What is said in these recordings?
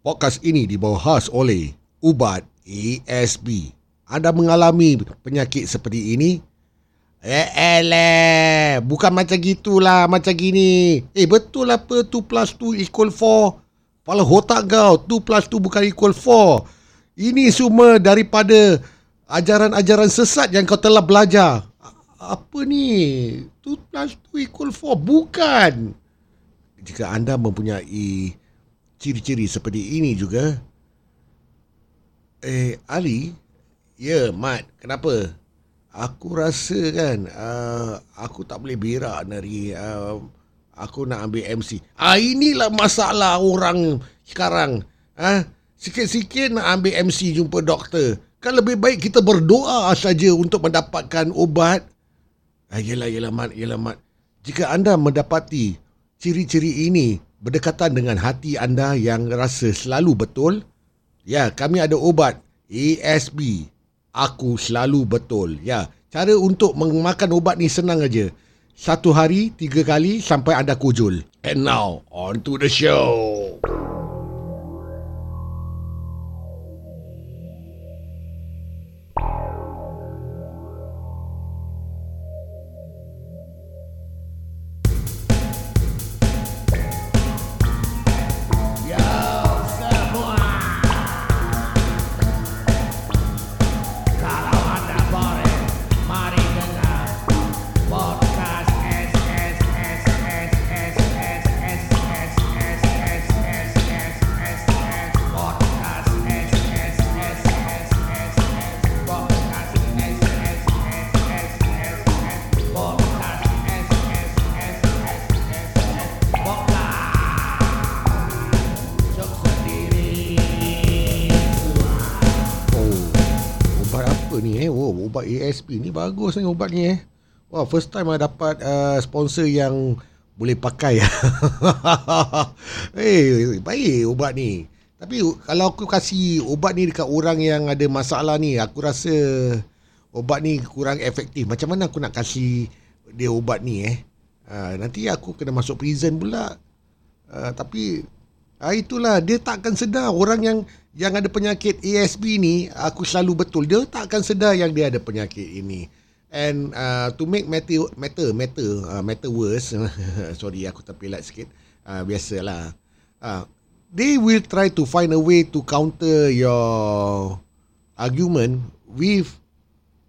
Podcast ini dibawa khas oleh Ubat ASB. Anda mengalami penyakit seperti ini? Eh, eh, bukan macam gitulah, macam gini. Eh, betul apa 2 plus 2 equal 4? Kepala otak kau, 2 plus 2 bukan equal 4. Ini semua daripada ajaran-ajaran sesat yang kau telah belajar. Apa ni? 2 plus 2 equal 4? Bukan. Jika anda mempunyai ciri-ciri seperti ini juga. Eh, Ali? Ya, Mat. Kenapa? Aku rasa kan, uh, aku tak boleh berak dari uh, aku nak ambil MC. Ah inilah masalah orang sekarang. Ah, sikit-sikit nak ambil MC jumpa doktor. Kan lebih baik kita berdoa saja untuk mendapatkan ubat. Ah, yelah, yelah, Mat, yelah, Mat. Jika anda mendapati ciri-ciri ini berdekatan dengan hati anda yang rasa selalu betul, ya, kami ada ubat ASB. Aku selalu betul. Ya, cara untuk memakan ubat ni senang aja. Satu hari, tiga kali sampai anda kujul. And now, on to the show. Ubat ASP ni bagus ni ubat ni eh. Wah, first time I dapat uh, sponsor yang boleh pakai. eh, baik ubat ni. Tapi kalau aku kasih ubat ni dekat orang yang ada masalah ni, aku rasa ubat ni kurang efektif. Macam mana aku nak kasih dia ubat ni eh? Uh, nanti aku kena masuk prison pula. Uh, tapi Ah itulah dia tak akan sedar orang yang yang ada penyakit ASB ni aku selalu betul dia tak akan sedar yang dia ada penyakit ini. And uh, to make matter matter matter uh, matter worse sorry aku terpelat sikit. Uh, biasalah. Uh, they will try to find a way to counter your argument with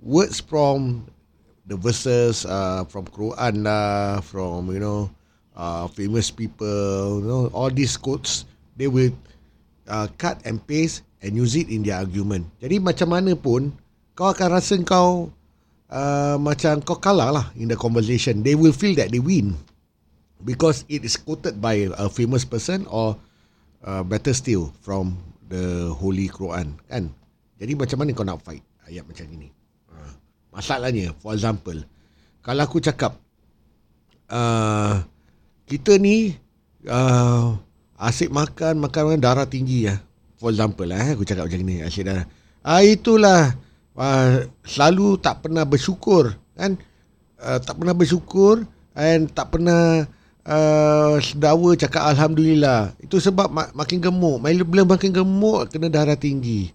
words from the verses uh, from Quran lah, from you know uh, famous people, you know all these quotes they will uh, cut and paste and use it in their argument. Jadi macam mana pun kau akan rasa kau uh, macam kau kalah lah in the conversation. They will feel that they win because it is quoted by a famous person or uh, better still from the Holy Quran kan. Jadi macam mana kau nak fight ayat macam ini? Uh, masalahnya for example kalau aku cakap uh, kita ni uh, asyik makan makan makan darah tinggi ya. For example lah eh, aku cakap macam ni asyik darah. Ah itulah uh, selalu tak pernah bersyukur kan? Uh, tak pernah bersyukur and tak pernah uh, sedawa cakap alhamdulillah. Itu sebab mak- makin gemuk. Bila makin gemuk kena darah tinggi.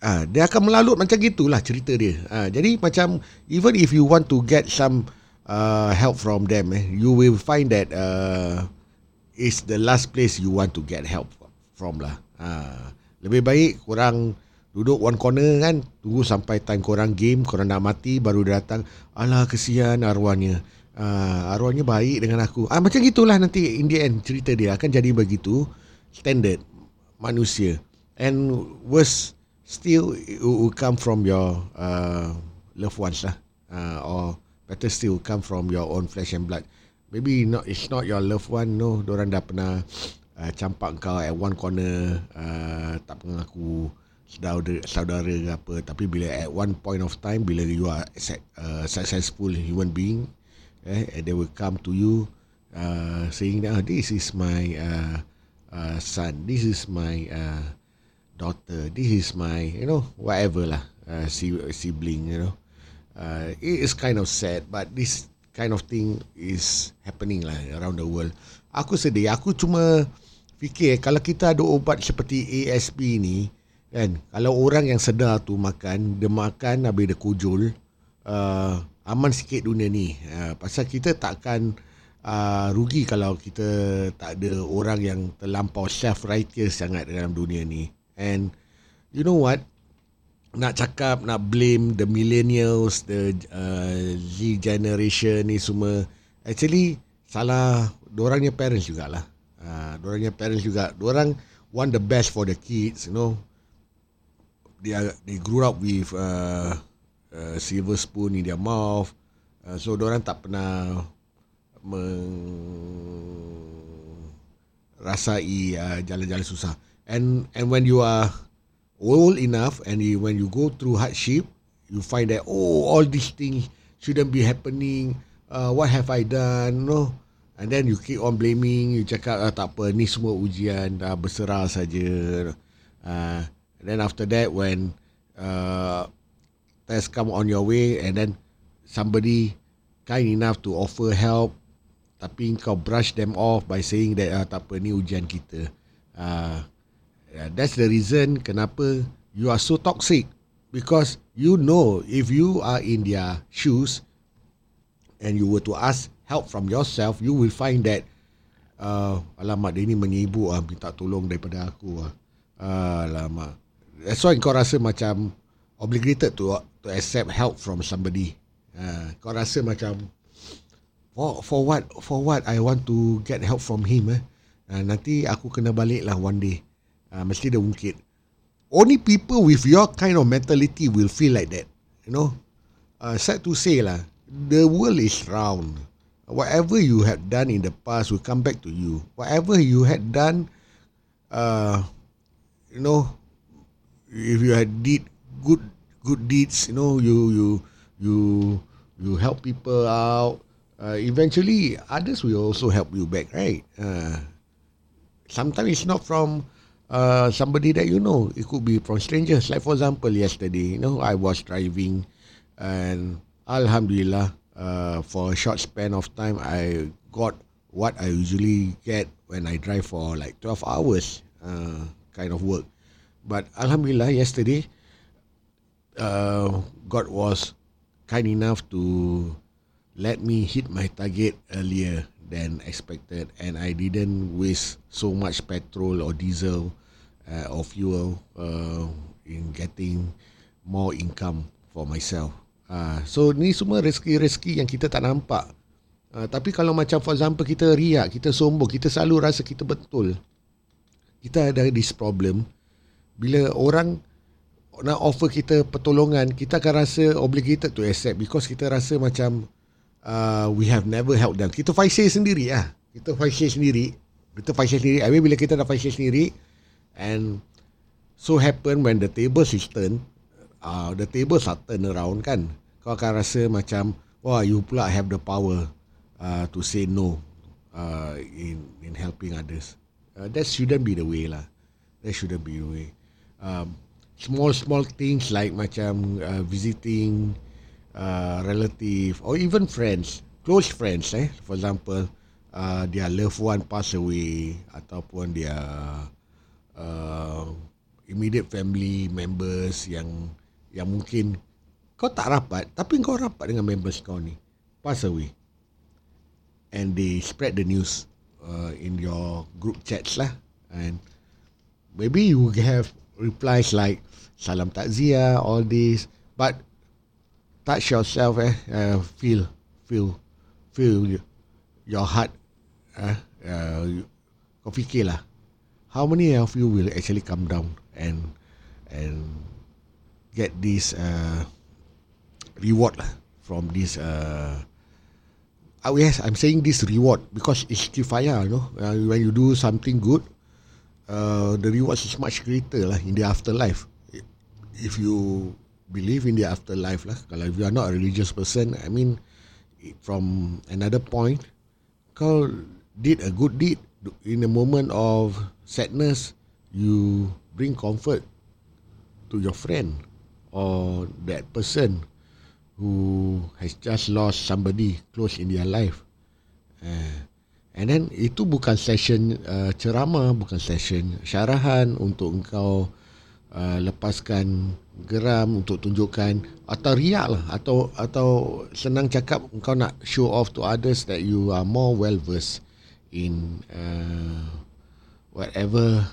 Ah, dia akan melalut macam gitulah cerita dia. Ah, jadi macam even if you want to get some uh, help from them, eh, you will find that uh, is the last place you want to get help from lah. Ah, lebih baik kurang duduk one corner kan, tunggu sampai time korang game, korang nak mati baru datang. Alah kesian arwahnya. Ah, arwahnya baik dengan aku. Ah, macam gitulah nanti in the end cerita dia akan jadi begitu standard manusia. And worst still it will come from your uh, loved ones lah uh, or better still come from your own flesh and blood. Maybe not it's not your loved one no. Orang dah pernah uh, campak kau at one corner uh, tak mengaku saudara saudara ke apa. Tapi bila at one point of time bila you are uh, successful human being eh and they will come to you uh, saying that oh, this is my uh, uh, son. This is my uh, daughter. This is my you know whatever lah uh, si- sibling you know uh, it is kind of sad but this kind of thing is happening lah around the world. Aku sedih. Aku cuma fikir kalau kita ada ubat seperti ASP ni kan kalau orang yang sedar tu makan dia makan habis dia kujul uh, aman sikit dunia ni. Uh, pasal kita takkan uh, rugi kalau kita tak ada orang yang terlampau self righteous sangat dalam dunia ni. And you know what nak cakap nak blame the millennials the uh, Z generation ni semua. Actually salah. Dorangnya parents jugalah. Uh, dorangnya parents juga. Dorang want the best for the kids you know. They are, they grew up with uh, uh, silver spoon in their mouth. Uh, so dorang tak pernah merasai uh, jalan-jalan susah. And and when you are old enough and you, when you go through hardship, you find that oh all these things shouldn't be happening. Uh, what have I done? No. And then you keep on blaming. You cakap ah, tak apa ni semua ujian dah berserah saja. Uh, and then after that when uh, test come on your way and then somebody kind enough to offer help tapi kau brush them off by saying that ah, tak apa ni ujian kita. Uh, that's the reason kenapa you are so toxic because you know if you are in their shoes and you were to ask help from yourself, you will find that uh, alamak dia ni menyibu ah minta tolong daripada aku ah. Uh, alamak. That's why kau rasa macam obligated to to accept help from somebody. Uh, kau rasa macam for for what for what I want to get help from him eh. Uh, nanti aku kena balik lah one day. Uh, mesti dia ungkit. Only people with your kind of mentality will feel like that. You know, uh, sad to say lah, the world is round. Whatever you have done in the past will come back to you. Whatever you had done, uh, you know, if you had did good good deeds, you know, you you you you help people out. Uh, eventually, others will also help you back, right? Uh, sometimes it's not from uh, somebody that you know. It could be from strangers. Like for example, yesterday, you know, I was driving, and Alhamdulillah, uh, for a short span of time, I got what I usually get when I drive for like twelve hours, uh, kind of work. But Alhamdulillah, yesterday, uh, God was kind enough to let me hit my target earlier than expected and I didn't waste so much petrol or diesel uh, or fuel uh, in getting more income for myself. Uh, so ni semua rezeki-rezeki yang kita tak nampak. Uh, tapi kalau macam for example kita riak, kita sombong, kita selalu rasa kita betul. Kita ada this problem. Bila orang nak offer kita pertolongan, kita akan rasa obligated to accept because kita rasa macam uh, we have never helped them. Kita fight sendiri lah. Kita fight sendiri. Kita fight sendiri. Habis bila kita dah fight sendiri, And so happen when the tables is turned, uh, the tables are turned around kan. Kau akan rasa macam, wah you pula have the power uh, to say no uh, in in helping others. Uh, that shouldn't be the way lah. That shouldn't be the way. Um, small small things like macam uh, visiting uh, relative or even friends, close friends eh. For example, uh, their loved one pass away ataupun dia uh, immediate family members yang yang mungkin kau tak rapat tapi kau rapat dengan members kau ni pass away. And they spread the news uh, in your group chats lah. And maybe you have replies like salam takziah all this. But touch yourself eh uh, feel feel feel your heart eh uh, kau fikirlah how many of you will actually come down and and get this uh, reward from this uh, oh yes I'm saying this reward because it's kifaya you know. Uh, when you do something good uh, the reward is much greater lah in the afterlife. If you believe in the afterlife lah kalau if you are not a religious person I mean from another point kau did a good deed in a moment of sadness, you bring comfort to your friend or that person who has just lost somebody close in their life. Uh, And then itu bukan session uh, ceramah, bukan session syarahan untuk engkau uh, lepaskan geram untuk tunjukkan atau riak lah atau atau senang cakap engkau nak show off to others that you are more well versed in uh, whatever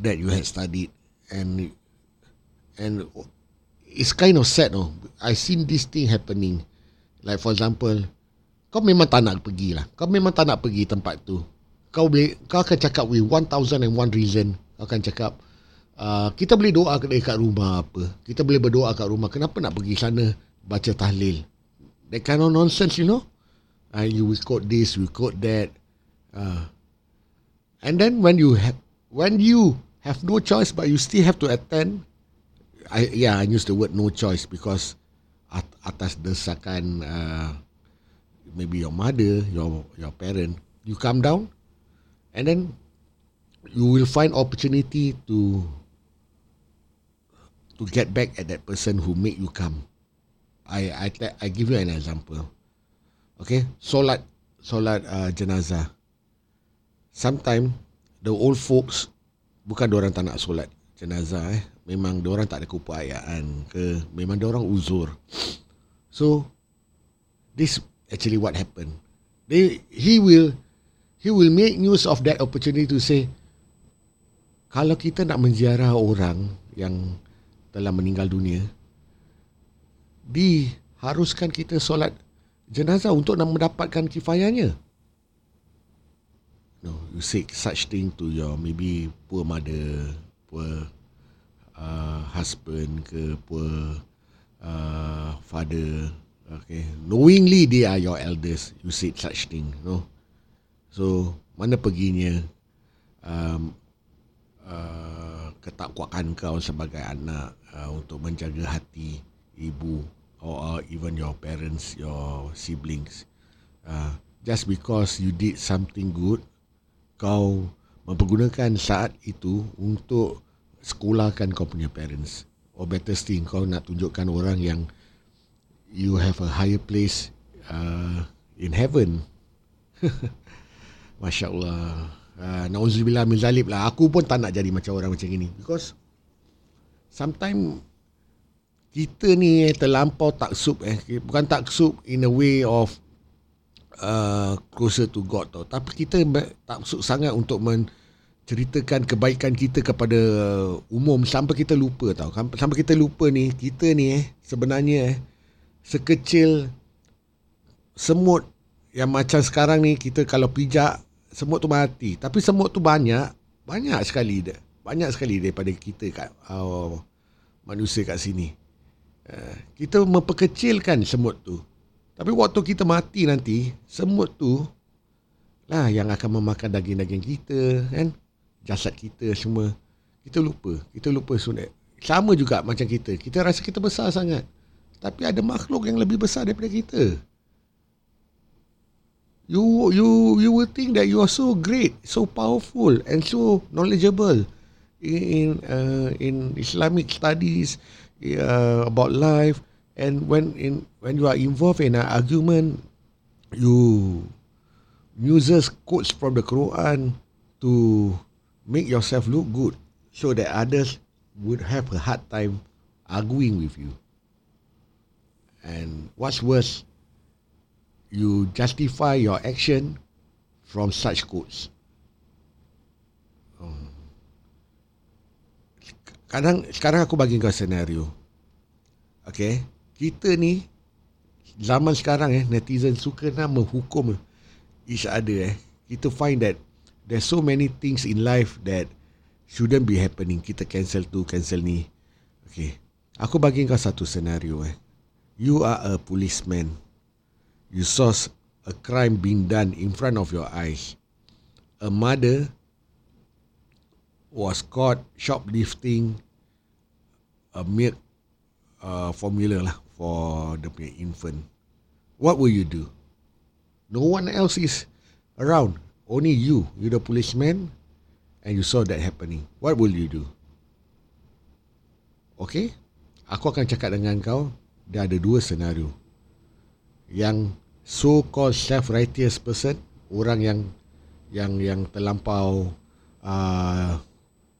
that you had studied. And and it's kind of sad no I seen this thing happening. Like for example kau memang tak nak pergi lah. Kau memang tak nak pergi tempat tu. Kau boleh kau akan cakap with 1001 reason. Kau akan cakap uh, kita boleh doa dekat rumah apa? Kita boleh berdoa kat rumah. Kenapa nak pergi sana baca tahlil? That kind of nonsense you know? Uh, you will quote this you quote that. Uh, and then when you have when you have no choice but you still have to attend I yeah I use the word no choice because at, atas desakan uh, maybe your mother your your parent you come down. And then you will find opportunity to to get back at that person who made you come I I I give you an example. Okay? Solat solat uh, jenazah sometimes the old folks bukan orang tak nak solat jenazah eh. Memang dia orang tak ada keupayaan ke. Memang dia orang uzur. So this actually what happened. They he will he will make use of that opportunity to say kalau kita nak menziarah orang yang telah meninggal dunia diharuskan kita solat jenazah untuk nak mendapatkan kifayahnya no you say such thing to your maybe poor mother poor uh, husband ke poor uh, father okay. Knowingly they are your elders you said such thing no? So mana perginya um, uh, ketakwaan kau sebagai anak uh, untuk menjaga hati ibu or uh, even your parents your siblings? Uh, just because you did something good kau mempergunakan saat itu untuk sekolahkan kau punya parents. Or better still kau nak tunjukkan orang yang you have a higher place uh, in heaven. Masya Allah uh, Nauzubillah min zalib lah. Aku pun tak nak jadi macam orang macam ini. Because Sometimes Kita ni eh, terlampau tak sup eh. Bukan tak sup in a way of uh, Closer to God tau Tapi kita tak sup sangat untuk men, ceritakan kebaikan kita kepada umum sampai kita lupa tau. Sampai kita lupa ni, kita ni eh sebenarnya eh sekecil semut yang macam sekarang ni kita kalau pijak semut tu mati. Tapi semut tu banyak, banyak sekali dia. Banyak sekali daripada kita kat oh, manusia kat sini. Uh, kita memperkecilkan semut tu. Tapi waktu kita mati nanti, semut tu lah yang akan memakan daging-daging kita kan? Jasad kita semua. Kita lupa. Kita lupa sunat. Sama juga macam kita. Kita rasa kita besar sangat. Tapi ada makhluk yang lebih besar daripada kita. You you you will think that you are so great so powerful and so knowledgeable in uh, in islamic studies uh, about life and when in when you are involved in an argument you uses quotes from the quran to make yourself look good so that others would have a hard time arguing with you. And what's worse, you justify your action from such quotes. Hmm. Kadang sekarang aku bagi kau senario. Okay, kita ni zaman sekarang eh netizen suka nak menghukum each other eh. Kita find that there's so many things in life that shouldn't be happening. Kita cancel tu, cancel ni. Okay. Aku bagi kau satu senario eh. You are a policeman. You saw a crime being done in front of your eyes. A mother was caught shoplifting a milk uh, formula lah for the infant. What will you do? No one else is around only you, you the policeman, and you saw that happening. What will you do? Okay? Aku akan cakap dengan kau, dia ada dua senario. Yang so-called self-righteous person, orang yang yang yang terlampau uh,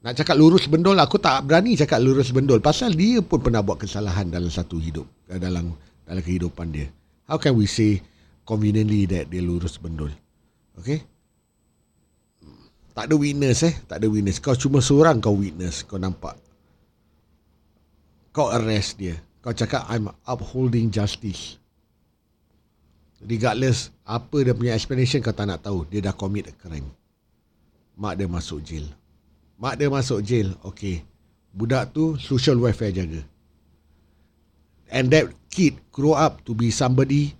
nak cakap lurus bendol aku tak berani cakap lurus bendol pasal dia pun pernah buat kesalahan dalam satu hidup uh, dalam dalam kehidupan dia. How can we say conveniently that dia lurus bendol? Okay? Tak ada witness eh, tak ada witness. Kau cuma seorang kau witness, kau nampak. Kau arrest dia. Kau cakap I'm upholding justice. Regardless apa dia punya explanation kau tak nak tahu, dia dah commit a crime. Mak dia masuk jail. Mak dia masuk jail. Okay. Budak tu social welfare jaga. And that kid grow up to be somebody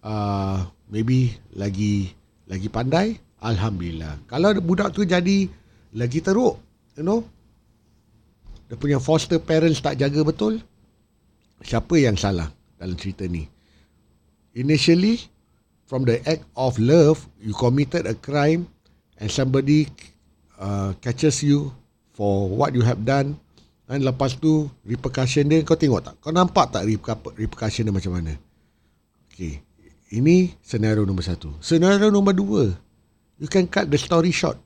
uh, maybe lagi lagi pandai, alhamdulillah. Kalau budak tu jadi lagi teruk, you know, dia punya foster parents tak jaga betul, siapa yang salah dalam cerita ni? Initially, from the act of love, you committed a crime and somebody uh, catches you for what you have done dan lepas tu repercussion dia kau tengok tak? Kau nampak tak repercussion dia macam mana? Okay. Ini senario nombor satu. Senario nombor dua. You can cut the story short.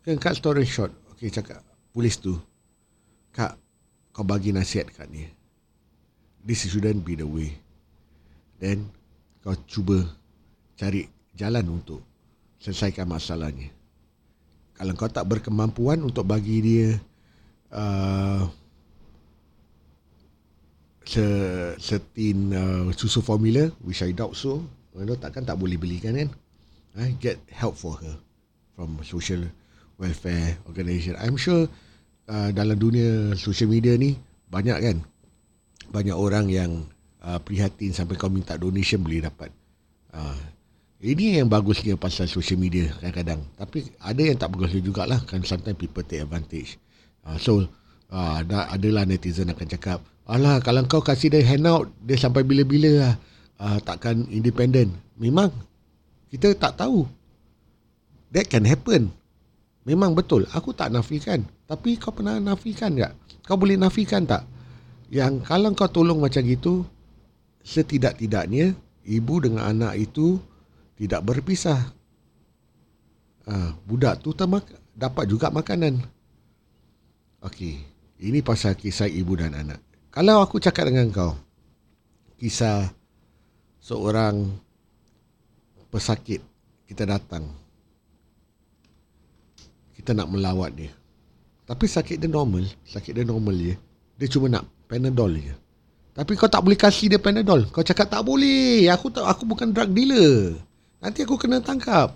You can cut story short. Okay, cakap. Polis tu. Kak, kau bagi nasihat kat dia. This shouldn't be the way. Then, kau cuba cari jalan untuk selesaikan masalahnya. Kalau kau tak berkemampuan untuk bagi dia uh, se setin uh, susu formula which I doubt so. You know, takkan tak boleh belikan kan? I get help for her from social welfare organisation I'm sure uh, dalam dunia social media ni banyak kan? Banyak orang yang uh, prihatin sampai kau minta donation boleh dapat uh, ini yang bagusnya pasal social media kadang-kadang tapi ada yang tak bagus jugalah kan sometimes people take advantage uh, so uh, ada adalah netizen akan cakap Alah, kalau kau kasih dia handout, dia sampai bila-bila lah. Uh, takkan independen. Memang, kita tak tahu. That can happen. Memang betul. Aku tak nafikan. Tapi kau pernah nafikan tak? Kau boleh nafikan tak? Yang kalau kau tolong macam gitu, setidak-tidaknya, ibu dengan anak itu tidak berpisah. Uh, budak tu termak- dapat juga makanan. Okey, ini pasal kisah ibu dan anak. Kalau aku cakap dengan kau kisah seorang pesakit kita datang kita nak melawat dia. Tapi sakit dia normal, sakit dia normal je. Dia cuma nak Panadol je. Tapi kau tak boleh kasih dia Panadol. Kau cakap tak boleh. Aku tak aku bukan drug dealer. Nanti aku kena tangkap.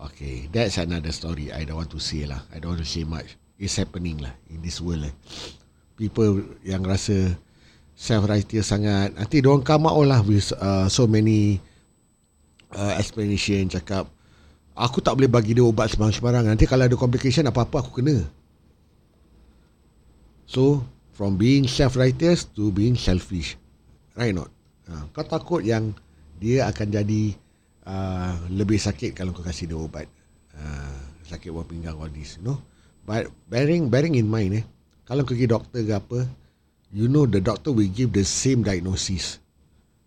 Okay, that's another story. I don't want to say lah. I don't want to say much is happening lah in this world lah. People yang rasa self-righteous sangat, nanti diorang come out lah with uh, so many uh, explanation, cakap, aku tak boleh bagi dia ubat sembarang-sembarang. Nanti kalau ada complication, apa-apa aku kena. So, from being self-righteous to being selfish. Right not? Uh, kau takut yang dia akan jadi uh, lebih sakit kalau kau kasih dia ubat. Uh, sakit buah pinggang all this, you know? But bearing bearing in mind eh, kalau pergi doktor ke apa, you know the doctor will give the same diagnosis,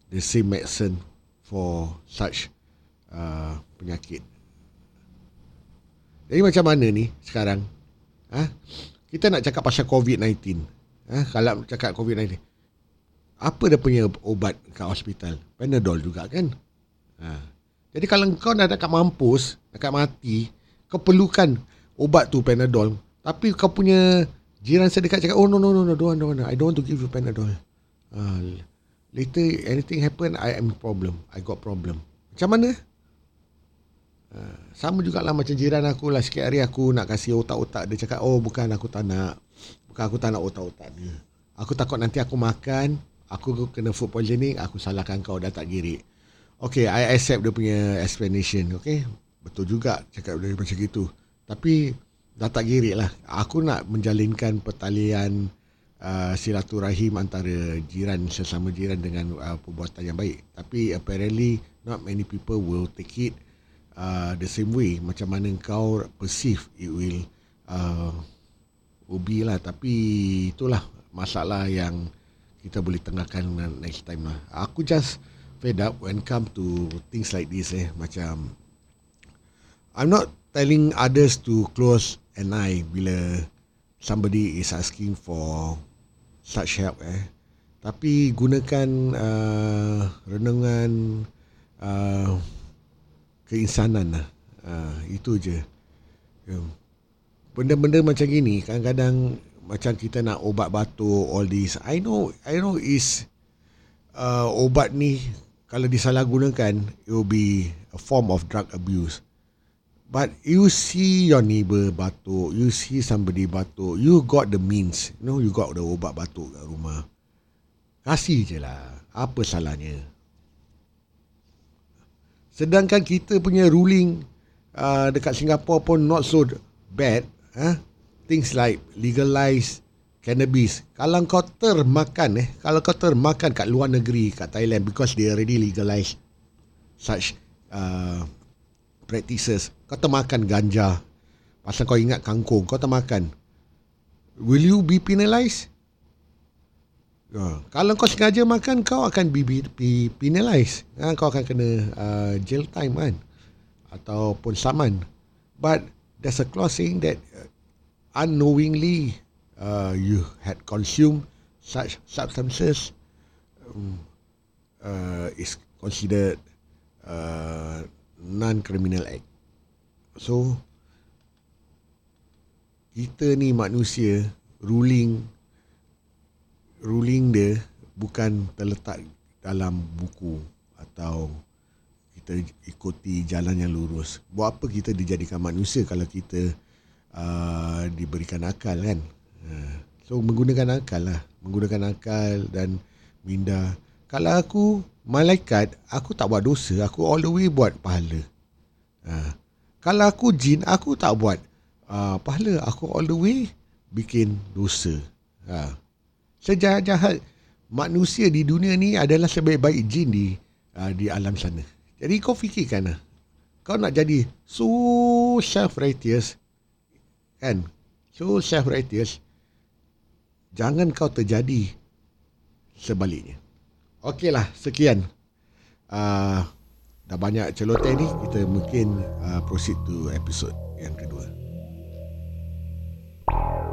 the same medicine for such uh, penyakit. Jadi macam mana ni sekarang? Ha? Kita nak cakap pasal COVID-19. Ha? Kalau cakap COVID-19. Apa dia punya obat kat hospital? Panadol juga kan? Ha. Jadi kalau kau dah dekat mampus, dekat mati, kau perlukan ubat tu Panadol. Tapi kau punya jiran sedekat cakap oh no no no no don't, don't, I don't want to give you Panadol. Uh, later anything happen I am problem. I got problem. Macam mana? Uh, sama jugalah macam jiran aku lah. Sikit hari aku nak kasih otak-otak dia cakap oh bukan aku tak nak. Bukan aku tak nak otak-otak dia. Aku takut nanti aku makan aku kena food poisoning aku salahkan kau dah tak girik Okay, I accept dia punya explanation. Okay, betul juga cakap dia macam gitu. Tapi dah tak girik lah. Aku nak menjalinkan pertalian uh, silaturahim antara jiran sesama jiran dengan uh, perbuatan yang baik. Tapi apparently not many people will take it uh, the same way. Macam mana kau perceive it will uh, ubi lah. Tapi itulah masalah yang kita boleh tengahkan next time lah. Aku just fed up when come to things like this eh macam I'm not telling others to close an eye bila somebody is asking for such help eh tapi gunakan uh, renungan uh, keinsanan lah uh, itu je yeah. benda-benda macam gini kadang-kadang macam kita nak obat batuk all this. I know I know is uh, obat ni kalau disalahgunakan it will be a form of drug abuse. But you see your neighbor batuk you see somebody batuk you got the means. You know you got the obat batuk kat rumah. Kasih je lah. Apa salahnya? Sedangkan kita punya ruling uh, dekat Singapore pun not so bad huh? Things like legalize cannabis. Kalau kau termakan eh, kalau kau termakan kat luar negeri, kat Thailand because they already legalize such uh, practices. Kau termakan ganja. Pasal kau ingat kangkung, kau termakan. Will you be penalized? Uh, kalau kau sengaja makan, kau akan be, be, be penalized. Uh, kau akan kena uh, jail time kan. Ataupun saman. But there's a clause saying that uh, unknowingly uh, you had consumed such substances um, uh, is considered uh, non-criminal act. So kita ni manusia ruling ruling dia bukan terletak dalam buku atau kita ikuti jalan yang lurus. Buat apa kita dijadikan manusia kalau kita uh, diberikan akal kan. Uh, so menggunakan akal lah, menggunakan akal dan minda. Kalau aku malaikat, aku tak buat dosa, aku all the way buat pahala. Uh, kalau aku jin, aku tak buat uh, pahala, aku all the way bikin dosa. Uh, sejahat-jahat manusia di dunia ni adalah sebaik-baik jin di uh, di alam sana. Jadi kau fikirkan lah. Kau nak jadi so self-righteous Kan? So self righteous jangan kau terjadi sebaliknya. Okeylah, sekian. Uh, dah banyak celoteh ni, kita mungkin uh, proceed to episode yang kedua. thank you